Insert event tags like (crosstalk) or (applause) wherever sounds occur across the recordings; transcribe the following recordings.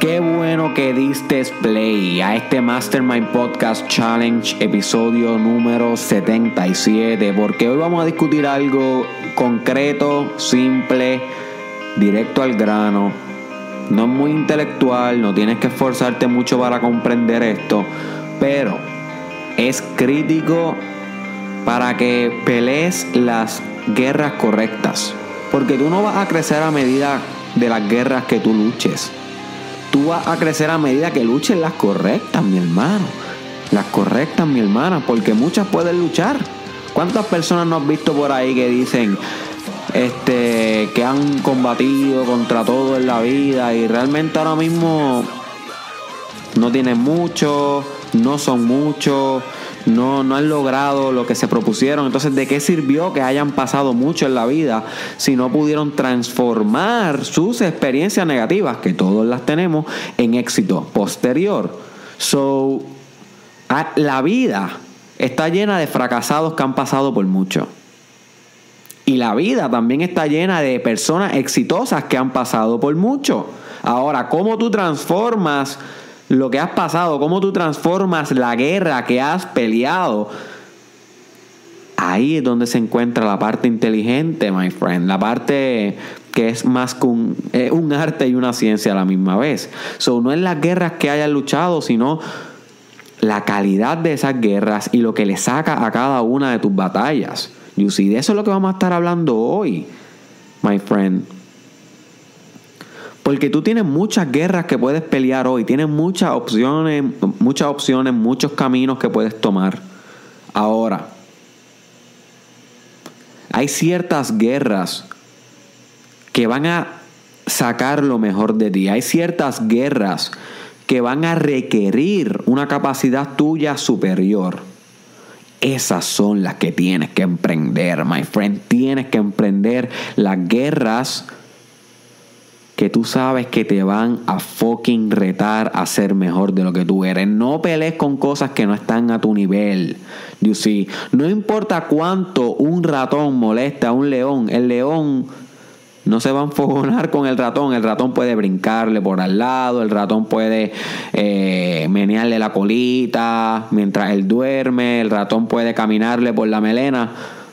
Qué bueno que diste play a este Mastermind Podcast Challenge episodio número 77 porque hoy vamos a discutir algo concreto, simple, directo al grano. No es muy intelectual, no tienes que esforzarte mucho para comprender esto, pero es crítico para que pelees las guerras correctas. Porque tú no vas a crecer a medida de las guerras que tú luches. Tú vas a crecer a medida que luches las correctas, mi hermano. Las correctas, mi hermana, porque muchas pueden luchar. ¿Cuántas personas no has visto por ahí que dicen este que han combatido contra todo en la vida y realmente ahora mismo no tienen mucho, no son muchos, no, no han logrado lo que se propusieron. Entonces, ¿de qué sirvió que hayan pasado mucho en la vida si no pudieron transformar sus experiencias negativas, que todos las tenemos, en éxito posterior? So, la vida está llena de fracasados que han pasado por mucho. Y la vida también está llena de personas exitosas que han pasado por mucho. Ahora, ¿cómo tú transformas lo que has pasado, cómo tú transformas la guerra que has peleado. Ahí es donde se encuentra la parte inteligente, my friend, la parte que es más que un, un arte y una ciencia a la misma vez. So, no es las guerras que hayas luchado, sino la calidad de esas guerras y lo que le saca a cada una de tus batallas. See, de eso es lo que vamos a estar hablando hoy, my friend. Porque tú tienes muchas guerras que puedes pelear hoy, tienes muchas opciones, muchas opciones, muchos caminos que puedes tomar. Ahora, hay ciertas guerras que van a sacar lo mejor de ti. Hay ciertas guerras que van a requerir una capacidad tuya superior. Esas son las que tienes que emprender, my friend. Tienes que emprender las guerras que tú sabes que te van a fucking retar a ser mejor de lo que tú eres. No pelees con cosas que no están a tu nivel. You see, no importa cuánto un ratón molesta a un león, el león no se va a enfogonar con el ratón. El ratón puede brincarle por al lado, el ratón puede eh, menearle la colita mientras él duerme, el ratón puede caminarle por la melena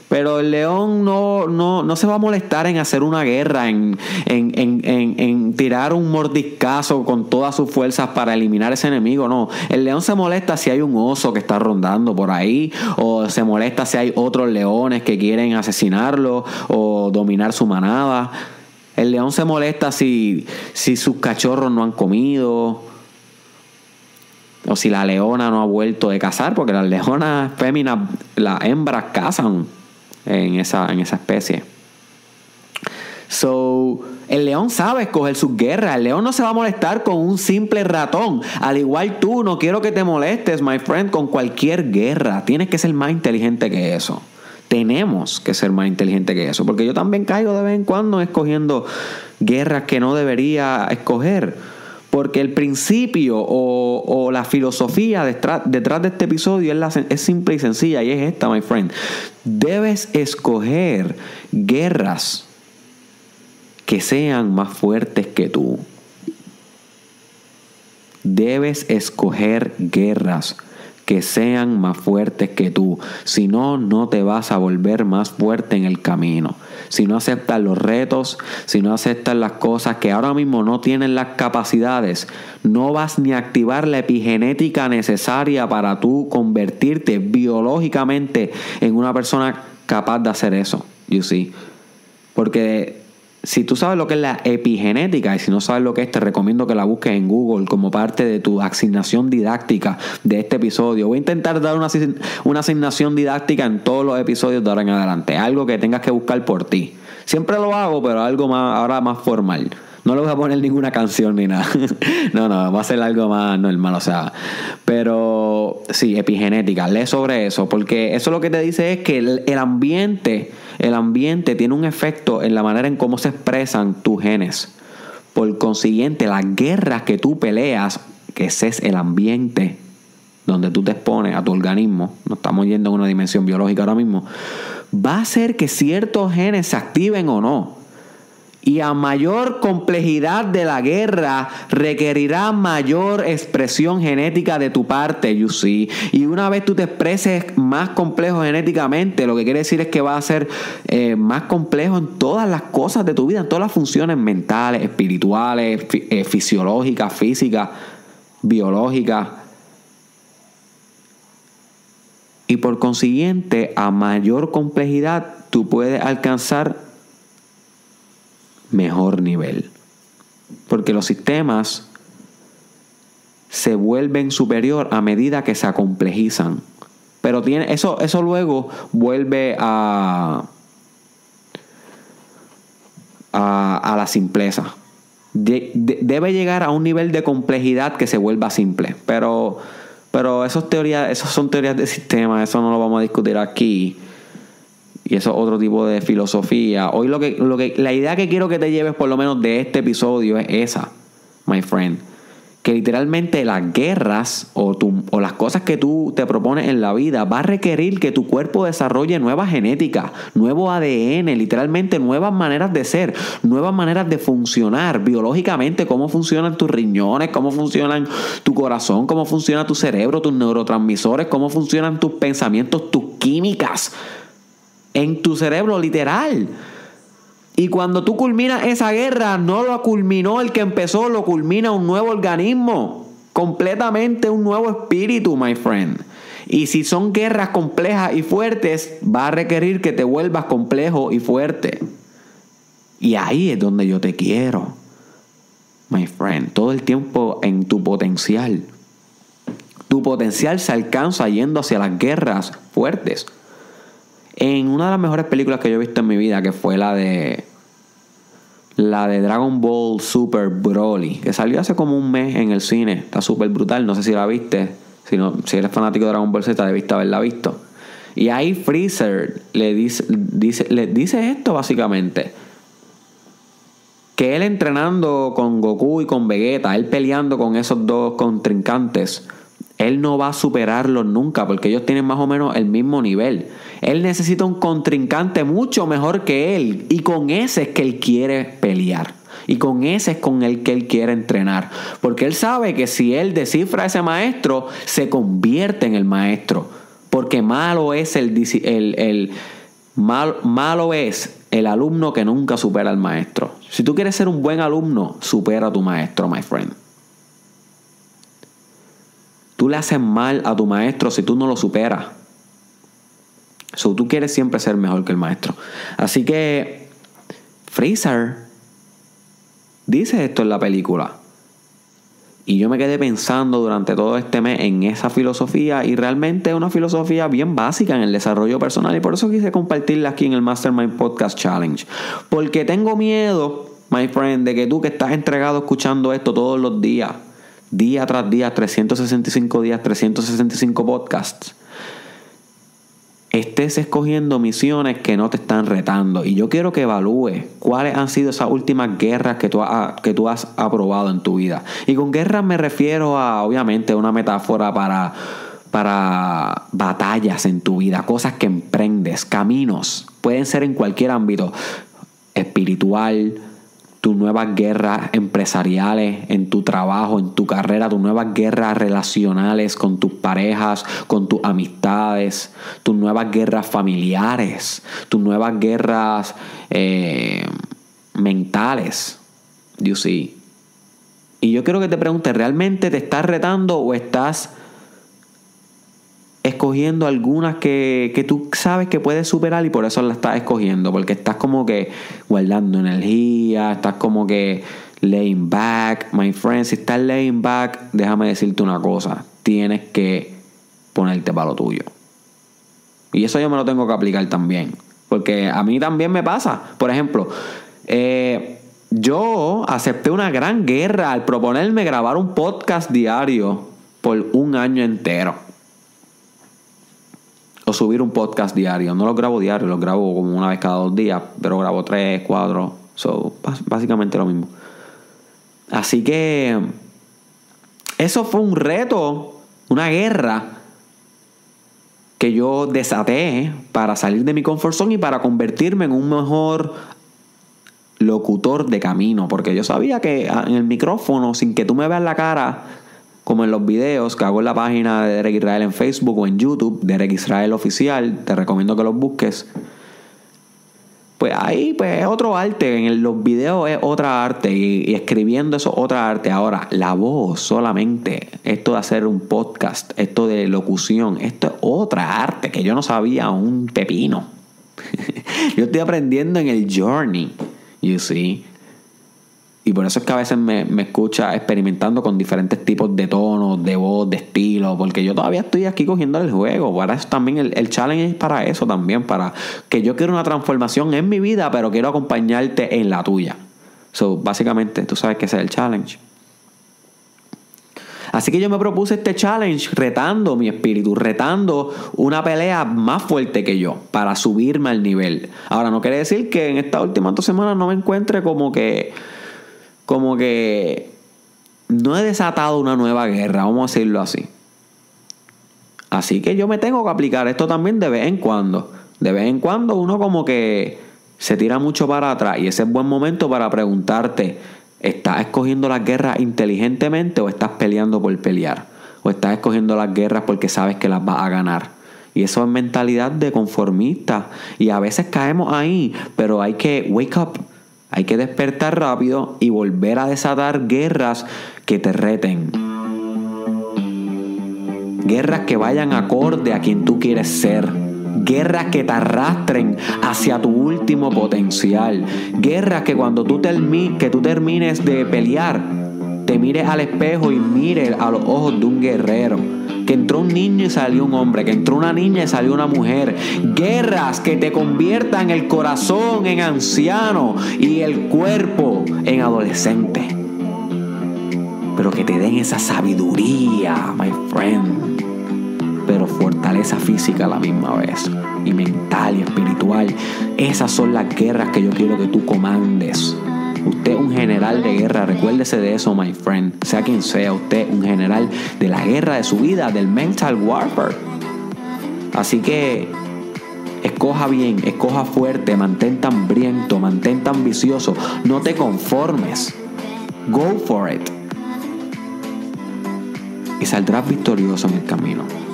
pero el león no, no, no se va a molestar en hacer una guerra, en, en, tirar un mordiscazo con todas sus fuerzas para eliminar ese enemigo. No, el león se molesta si hay un oso que está rondando por ahí, o se molesta si hay otros leones que quieren asesinarlo o dominar su manada. El león se molesta si, si sus cachorros no han comido o si la leona no ha vuelto de cazar, porque las leonas féminas, las hembras cazan en esa, en esa especie. So, el león sabe escoger sus guerras. El león no se va a molestar con un simple ratón. Al igual tú, no quiero que te molestes, my friend, con cualquier guerra. Tienes que ser más inteligente que eso. Tenemos que ser más inteligente que eso. Porque yo también caigo de vez en cuando escogiendo guerras que no debería escoger. Porque el principio o, la filosofía detrás, de este episodio es, es simple y sencilla y es esta, my friend. Debes escoger guerras que sean más fuertes que tú. Debes escoger guerras que sean más fuertes que tú. Si no, no te vas a volver más fuerte en el camino. Si no aceptas los retos, si no aceptas las cosas que ahora mismo no tienen las capacidades, no vas ni a activar la epigenética necesaria para tú convertirte biológicamente en una persona capaz de hacer eso. You see. Porque si tú sabes lo que es la epigenética y si no sabes lo que es, te recomiendo que la busques en Google como parte de tu asignación didáctica de este episodio. Voy a intentar dar una, una asignación didáctica en todos los episodios de ahora en adelante. Algo que tengas que buscar por ti. Siempre lo hago, pero algo más, ahora más formal. No le voy a poner ninguna canción ni nada. (laughs) no, no, va a ser algo más normal, o sea. Pero sí, epigenética, lee sobre eso, porque eso lo que te dice es que el, ambiente, el ambiente tiene un efecto en la manera en cómo se expresan tus genes. Por consiguiente, las guerras que tú peleas, que ese es el ambiente donde tú te expones a tu organismo, no estamos yendo a una dimensión biológica ahora mismo, va a hacer que ciertos genes se activen o no. Y a mayor complejidad de la guerra, requerirá mayor expresión genética de tu parte, you see. Y una vez tú te expreses más complejo genéticamente, lo que quiere decir es que va a ser eh, más complejo en todas las cosas de tu vida, en todas las funciones mentales, espirituales, eh, fisiológicas, físicas, biológicas. Y por consiguiente, a mayor complejidad, tú puedes alcanzar mejor nivel. Porque los sistemas se vuelven superior a medida que se acomplejizan. Pero tiene, eso, eso luego vuelve a, a, la simpleza. debe llegar a un nivel de complejidad que se vuelva simple. Pero, pero eso, teorías, eso son teorías de sistema, eso no lo vamos a discutir aquí. Y eso es otro tipo de filosofía. Hoy lo que, lo que, la idea que quiero que te lleves por lo menos de este episodio es esa, my friend. Que literalmente las guerras o, o las cosas que tú te propones en la vida va a requerir que tu cuerpo desarrolle nueva genética, nuevo ADN, literalmente nuevas maneras de ser, nuevas maneras de funcionar biológicamente, cómo funcionan tus riñones, cómo funcionan tu corazón, cómo funciona tu cerebro, tus neurotransmisores, cómo funcionan tus pensamientos, tus químicas en tu cerebro literal. Y cuando tú culminas esa guerra, no lo culminó el que empezó, lo culmina un nuevo organismo, completamente un nuevo espíritu, my friend. Y si son guerras complejas y fuertes, va a requerir que te vuelvas complejo y fuerte. Y ahí es donde yo te quiero, my friend, todo el tiempo en tu potencial. Tu potencial se alcanza yendo hacia las guerras fuertes en una de las mejores películas que yo he visto en mi vida, que fue la de la de Dragon Ball Super Broly, que salió hace como un mes en el cine. Está súper brutal, no sé si la viste. Si, si eres fanático de Dragon Ball Z, debiste haberla visto. Y ahí Freezer le dice, dice, le dice esto básicamente. Que él entrenando con Goku y con Vegeta, él peleando con esos dos contrincantes, él no va a superarlos nunca porque ellos tienen más o menos el mismo nivel. Él necesita un contrincante mucho mejor que él y con ese es que él quiere pelear. Y con ese es con el que él quiere entrenar. Porque él sabe que si él descifra a ese maestro, se convierte en el maestro. Porque malo es el, el, malo es el alumno que nunca supera al maestro. Si tú quieres ser un buen alumno, supera a tu maestro, my friend. Tú le haces mal a tu maestro si tú no lo superas. So, tú quieres siempre ser mejor que el maestro. Así que Freezer dice esto en la película. Y yo me quedé pensando durante todo este mes en esa filosofía y realmente es una filosofía bien básica en el desarrollo personal y por eso quise compartirla aquí en el Mastermind Podcast Challenge. Porque tengo miedo, my friend, de que tú que estás entregado escuchando esto todos los días, día tras día, 365 días, 365 podcasts, estés escogiendo misiones que no te están retando. Y yo quiero que evalúes cuáles han sido esas últimas guerras que tú, que tú has aprobado en tu vida. Y con guerras me refiero a, obviamente, una metáfora para, para batallas en tu vida, cosas que emprendes, caminos. Pueden ser en cualquier ámbito, espiritual, tus nuevas guerras empresariales en tu trabajo, en tu carrera, tus nuevas guerras relacionales con tus parejas, con tus amistades, tus nuevas guerras familiares, tus nuevas guerras eh, mentales. You see. Y yo quiero que te preguntes, ¿realmente te estás retando o estás escogiendo algunas que, que, tú sabes que puedes superar y por eso las estás escogiendo, porque estás como que guardando energía, estás como que laying back, my friend, si estás laying back, déjame decirte una cosa, tienes que ponerte para lo tuyo. Y eso yo me lo tengo que aplicar también, porque a mí también me pasa. Por ejemplo, eh, yo acepté una gran guerra al proponerme grabar un podcast diario por un año entero subir un podcast diario. No lo grabo diario, lo grabo como una vez cada dos días, pero grabo tres, cuatro. So, básicamente lo mismo. Así que eso fue un reto, una guerra que yo desaté para salir de mi comfort zone y para convertirme en un mejor locutor de camino, porque yo sabía que ah, en el micrófono, sin que tú me veas la cara, como en los videos que hago en la página de Derek Israel en Facebook o en YouTube, Derek Israel Oficial, te recomiendo que los busques. Pues ahí pues es otro arte, en los videos es otra arte y, escribiendo eso otra arte. Ahora, la voz solamente, esto de hacer un podcast, esto de locución, esto es otra arte que yo no sabía un pepino. (laughs) yo estoy aprendiendo en el journey, you see. Y por eso es que a veces me, escucha experimentando con diferentes tipos de tonos, de voz, de estilo, porque yo todavía estoy aquí cogiendo el juego. Para eso también el, el, challenge es para eso también, para que yo quiero una transformación en mi vida, pero quiero acompañarte en la tuya. So, básicamente, tú sabes que ese es el challenge. Así que yo me propuse este challenge retando mi espíritu, retando una pelea más fuerte que yo para subirme al nivel. Ahora, no quiere decir que en estas últimas dos semanas no me encuentre como que como que no he desatado una nueva guerra, vamos a decirlo así. Así que yo me tengo que aplicar esto también de vez en cuando. De vez en cuando uno como que se tira mucho para atrás y ese es buen momento para preguntarte, ¿estás escogiendo las guerras inteligentemente o estás peleando por pelear? ¿O estás escogiendo las guerras porque sabes que las vas a ganar? Y eso es mentalidad de conformista. Y a veces caemos ahí, pero hay que wake up. Hay que despertar rápido y volver a desatar guerras que te reten. Guerras que vayan acorde a quien tú quieres ser. Guerras que te arrastren hacia tu último potencial. Guerras que cuando tú, que tú termines de pelear, te mires al espejo y mires a los ojos de un guerrero que entró un niño y salió un hombre, que entró una niña y salió una mujer. Guerras que te conviertan el corazón en anciano y el cuerpo en adolescente. Pero que te den esa sabiduría, my friend. Pero fortaleza física a la misma vez. Y mental y espiritual. Esas son las guerras que yo quiero que tú comandes. Usted es un general de guerra, recuérdese de eso, my friend. Sea quien sea, usted un general de la guerra de su vida, del mental warfare. Así que escoja bien, escoja fuerte, mantente hambriento, mantente ambicioso, no te conformes. Go for it. Y saldrás victorioso en el camino.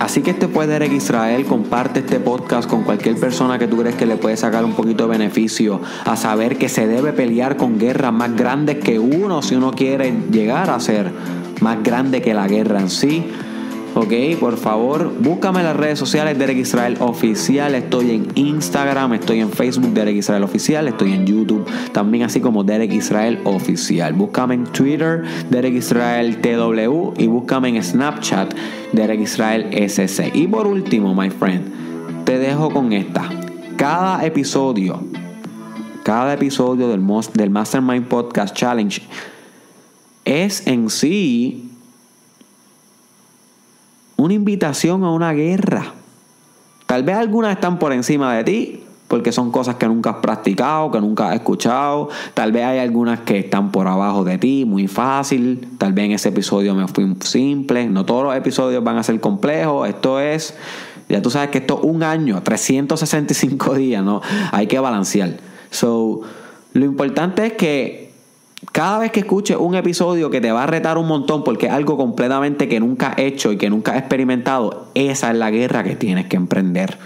Así que este fue Derek Israel. Comparte este podcast con cualquier persona que tú crees que le puede sacar un poquito de beneficio a saber que se debe pelear con guerras más grandes que uno si uno quiere llegar a ser más grande que la guerra en sí. Ok, por favor, búscame en las redes sociales Derek Israel Oficial. Estoy en Instagram, estoy en Facebook Derek Israel Oficial, estoy en YouTube también así como Derek Israel Oficial. Búscame en Twitter Derek Israel TW y búscame en Snapchat Derek Israel SC. Y por último, my friend, te dejo con esta. Cada episodio, cada episodio del, del Mastermind Podcast Challenge es en sí una invitación a una guerra. Tal vez algunas están por encima de ti, porque son cosas que nunca has practicado, que nunca has escuchado. Tal vez hay algunas que están por abajo de ti, muy fácil. Tal vez en ese episodio me fui simple. No todos los episodios van a ser complejos. Esto es, ya tú sabes que esto es un año, 365 días, ¿no? Hay que balancear. So, lo importante es que cada vez que escuches un episodio que te va a retar un montón porque es algo completamente que nunca has hecho y que nunca has experimentado, esa es la guerra que tienes que emprender.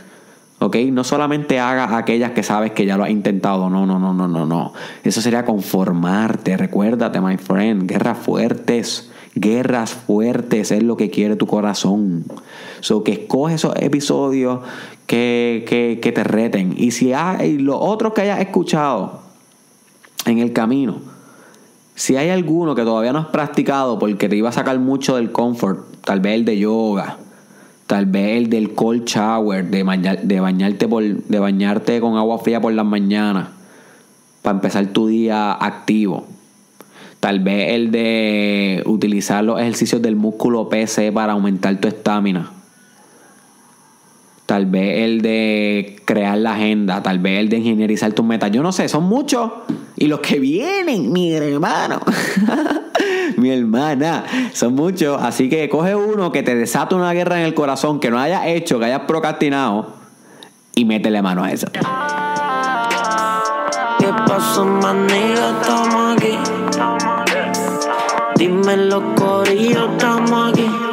¿Ok? No solamente hagas aquellas que sabes que ya lo has intentado. No, no, no, no, no, no. Eso sería conformarte. Recuérdate, my friend. Guerras fuertes. Guerras fuertes es lo que quiere tu corazón. So que escoge esos episodios que, que, te reten. Y si hay los otros que hayas escuchado en el camino si hay alguno que todavía no has practicado porque te iba a sacar mucho del comfort, tal vez el de yoga, tal vez el del cold shower, de, bañarte, por, de bañarte con agua fría por las mañanas, para empezar tu día activo. Tal vez el de utilizar los ejercicios del músculo PC para aumentar tu estamina. Tal vez el de crear la agenda, tal vez el de ingenierizar tus metas. Yo no sé, son muchos. Y los que vienen, mi hermano, (laughs) mi hermana, son muchos. Así que coge uno que te desata una guerra en el corazón, que no hayas hecho, que hayas procrastinado. y métele mano a esa. ¿Qué pasó, maniga? Estamos aquí. Dime los corillos, estamos aquí.